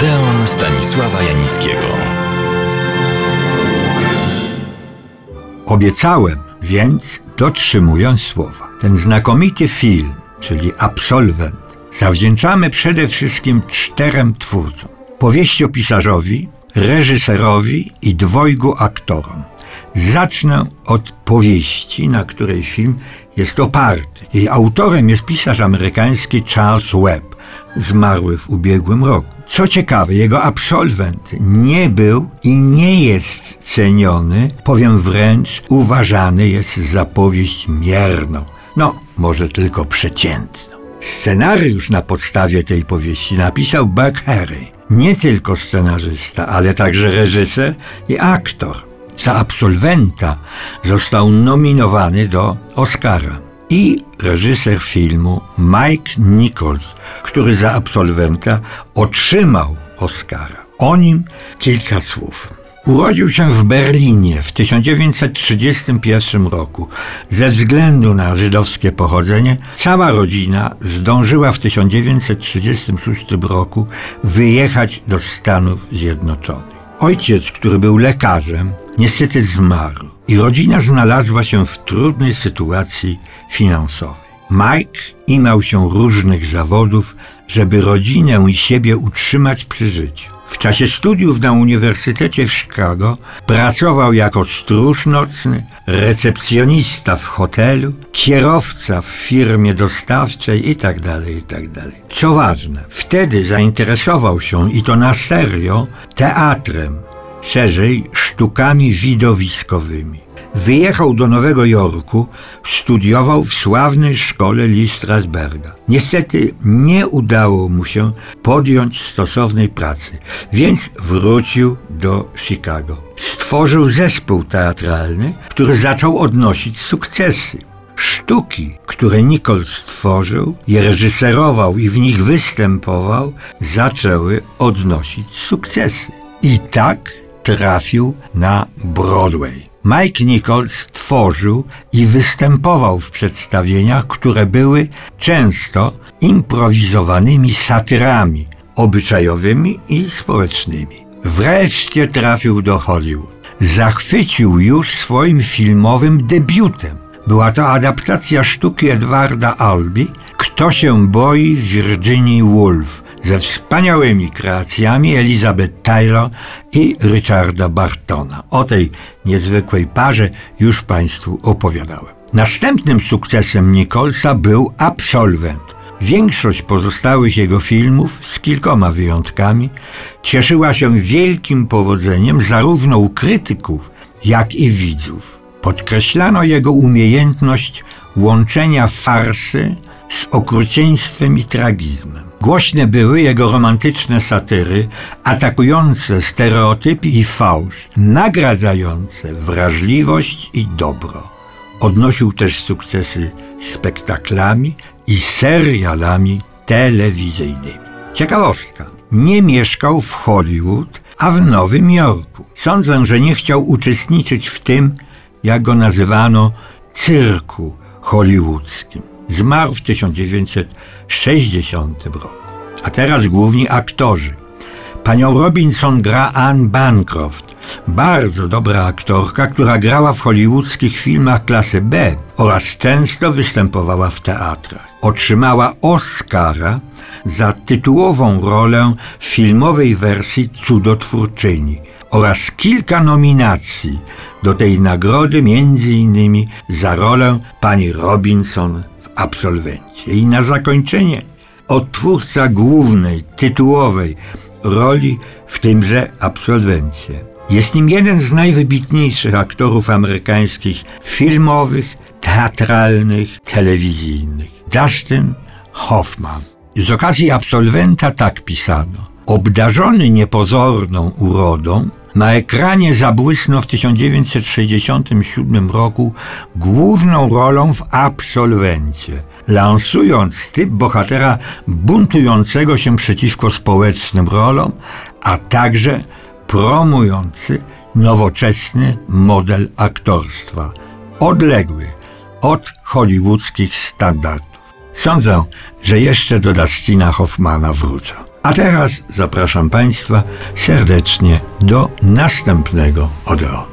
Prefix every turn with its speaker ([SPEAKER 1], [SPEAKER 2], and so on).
[SPEAKER 1] Odeon Stanisława Janickiego.
[SPEAKER 2] Obiecałem, więc dotrzymuję słowa. Ten znakomity film, czyli Absolwent, zawdzięczamy przede wszystkim czterem twórcom. Powieściopisarzowi, reżyserowi i dwojgu aktorom. Zacznę od powieści, na której film jest oparty. Jej autorem jest pisarz amerykański Charles Webb, zmarły w ubiegłym roku. Co ciekawe, jego absolwent nie był i nie jest ceniony, powiem wręcz, uważany jest za powieść mierną. No, może tylko przeciętną. Scenariusz na podstawie tej powieści napisał Buck Harry. Nie tylko scenarzysta, ale także reżyser i aktor. Za absolwenta został nominowany do Oscara. I reżyser filmu Mike Nichols, który za absolwenta otrzymał Oscara. O nim kilka słów. Urodził się w Berlinie w 1931 roku. Ze względu na żydowskie pochodzenie, cała rodzina zdążyła w 1936 roku wyjechać do Stanów Zjednoczonych. Ojciec, który był lekarzem, niestety zmarł i rodzina znalazła się w trudnej sytuacji finansowej. Mike imał się różnych zawodów, żeby rodzinę i siebie utrzymać przy życiu. W czasie studiów na Uniwersytecie w Chicago pracował jako stróż nocny, recepcjonista w hotelu, kierowca w firmie dostawczej itd. Tak itd. Tak Co ważne, wtedy zainteresował się i to na serio teatrem, szerzej sztukami widowiskowymi. Wyjechał do Nowego Jorku, studiował w sławnej szkole Lee Strasberga. Niestety nie udało mu się podjąć stosownej pracy, więc wrócił do Chicago. Stworzył zespół teatralny, który zaczął odnosić sukcesy. Sztuki, które Nicole stworzył, je reżyserował i w nich występował, zaczęły odnosić sukcesy. I tak trafił na Broadway. Mike Nichols tworzył i występował w przedstawieniach, które były często improwizowanymi satyrami obyczajowymi i społecznymi. Wreszcie trafił do Hollywood. Zachwycił już swoim filmowym debiutem. Była to adaptacja sztuki Edwarda Albi Kto się boi Virginia Woolf ze wspaniałymi kreacjami Elizabeth Taylor i Richarda Bartona. O tej niezwykłej parze już Państwu opowiadałem. Następnym sukcesem Nicholsa był Absolwent. Większość pozostałych jego filmów, z kilkoma wyjątkami, cieszyła się wielkim powodzeniem zarówno u krytyków, jak i widzów. Podkreślano jego umiejętność łączenia farsy z okrucieństwem i tragizmem. Głośne były jego romantyczne satyry, atakujące stereotypy i fałsz, nagradzające wrażliwość i dobro. Odnosił też sukcesy spektaklami i serialami telewizyjnymi. Ciekawostka. Nie mieszkał w Hollywood, a w Nowym Jorku. Sądzę, że nie chciał uczestniczyć w tym, jak go nazywano, cyrku hollywoodzkim. Zmarł w 1960 roku. A teraz główni aktorzy. Panią Robinson gra Anne Bancroft, bardzo dobra aktorka, która grała w hollywoodzkich filmach klasy B oraz często występowała w teatrach. Otrzymała Oscara za tytułową rolę w filmowej wersji Cudotwórczyni oraz kilka nominacji do tej nagrody, między innymi za rolę pani Robinson absolwencie. I na zakończenie odtwórca głównej, tytułowej roli w tymże absolwencie. Jest nim jeden z najwybitniejszych aktorów amerykańskich filmowych, teatralnych, telewizyjnych. Dustin Hoffman. Z okazji absolwenta tak pisano. Obdarzony niepozorną urodą, na ekranie zabłysnął w 1967 roku główną rolą w Absolwencie, lansując typ bohatera buntującego się przeciwko społecznym rolom, a także promujący nowoczesny model aktorstwa, odległy od hollywoodzkich standardów. Sądzę, że jeszcze do Dustina Hoffmana wrócę. A teraz zapraszam Państwa serdecznie do następnego odrodu.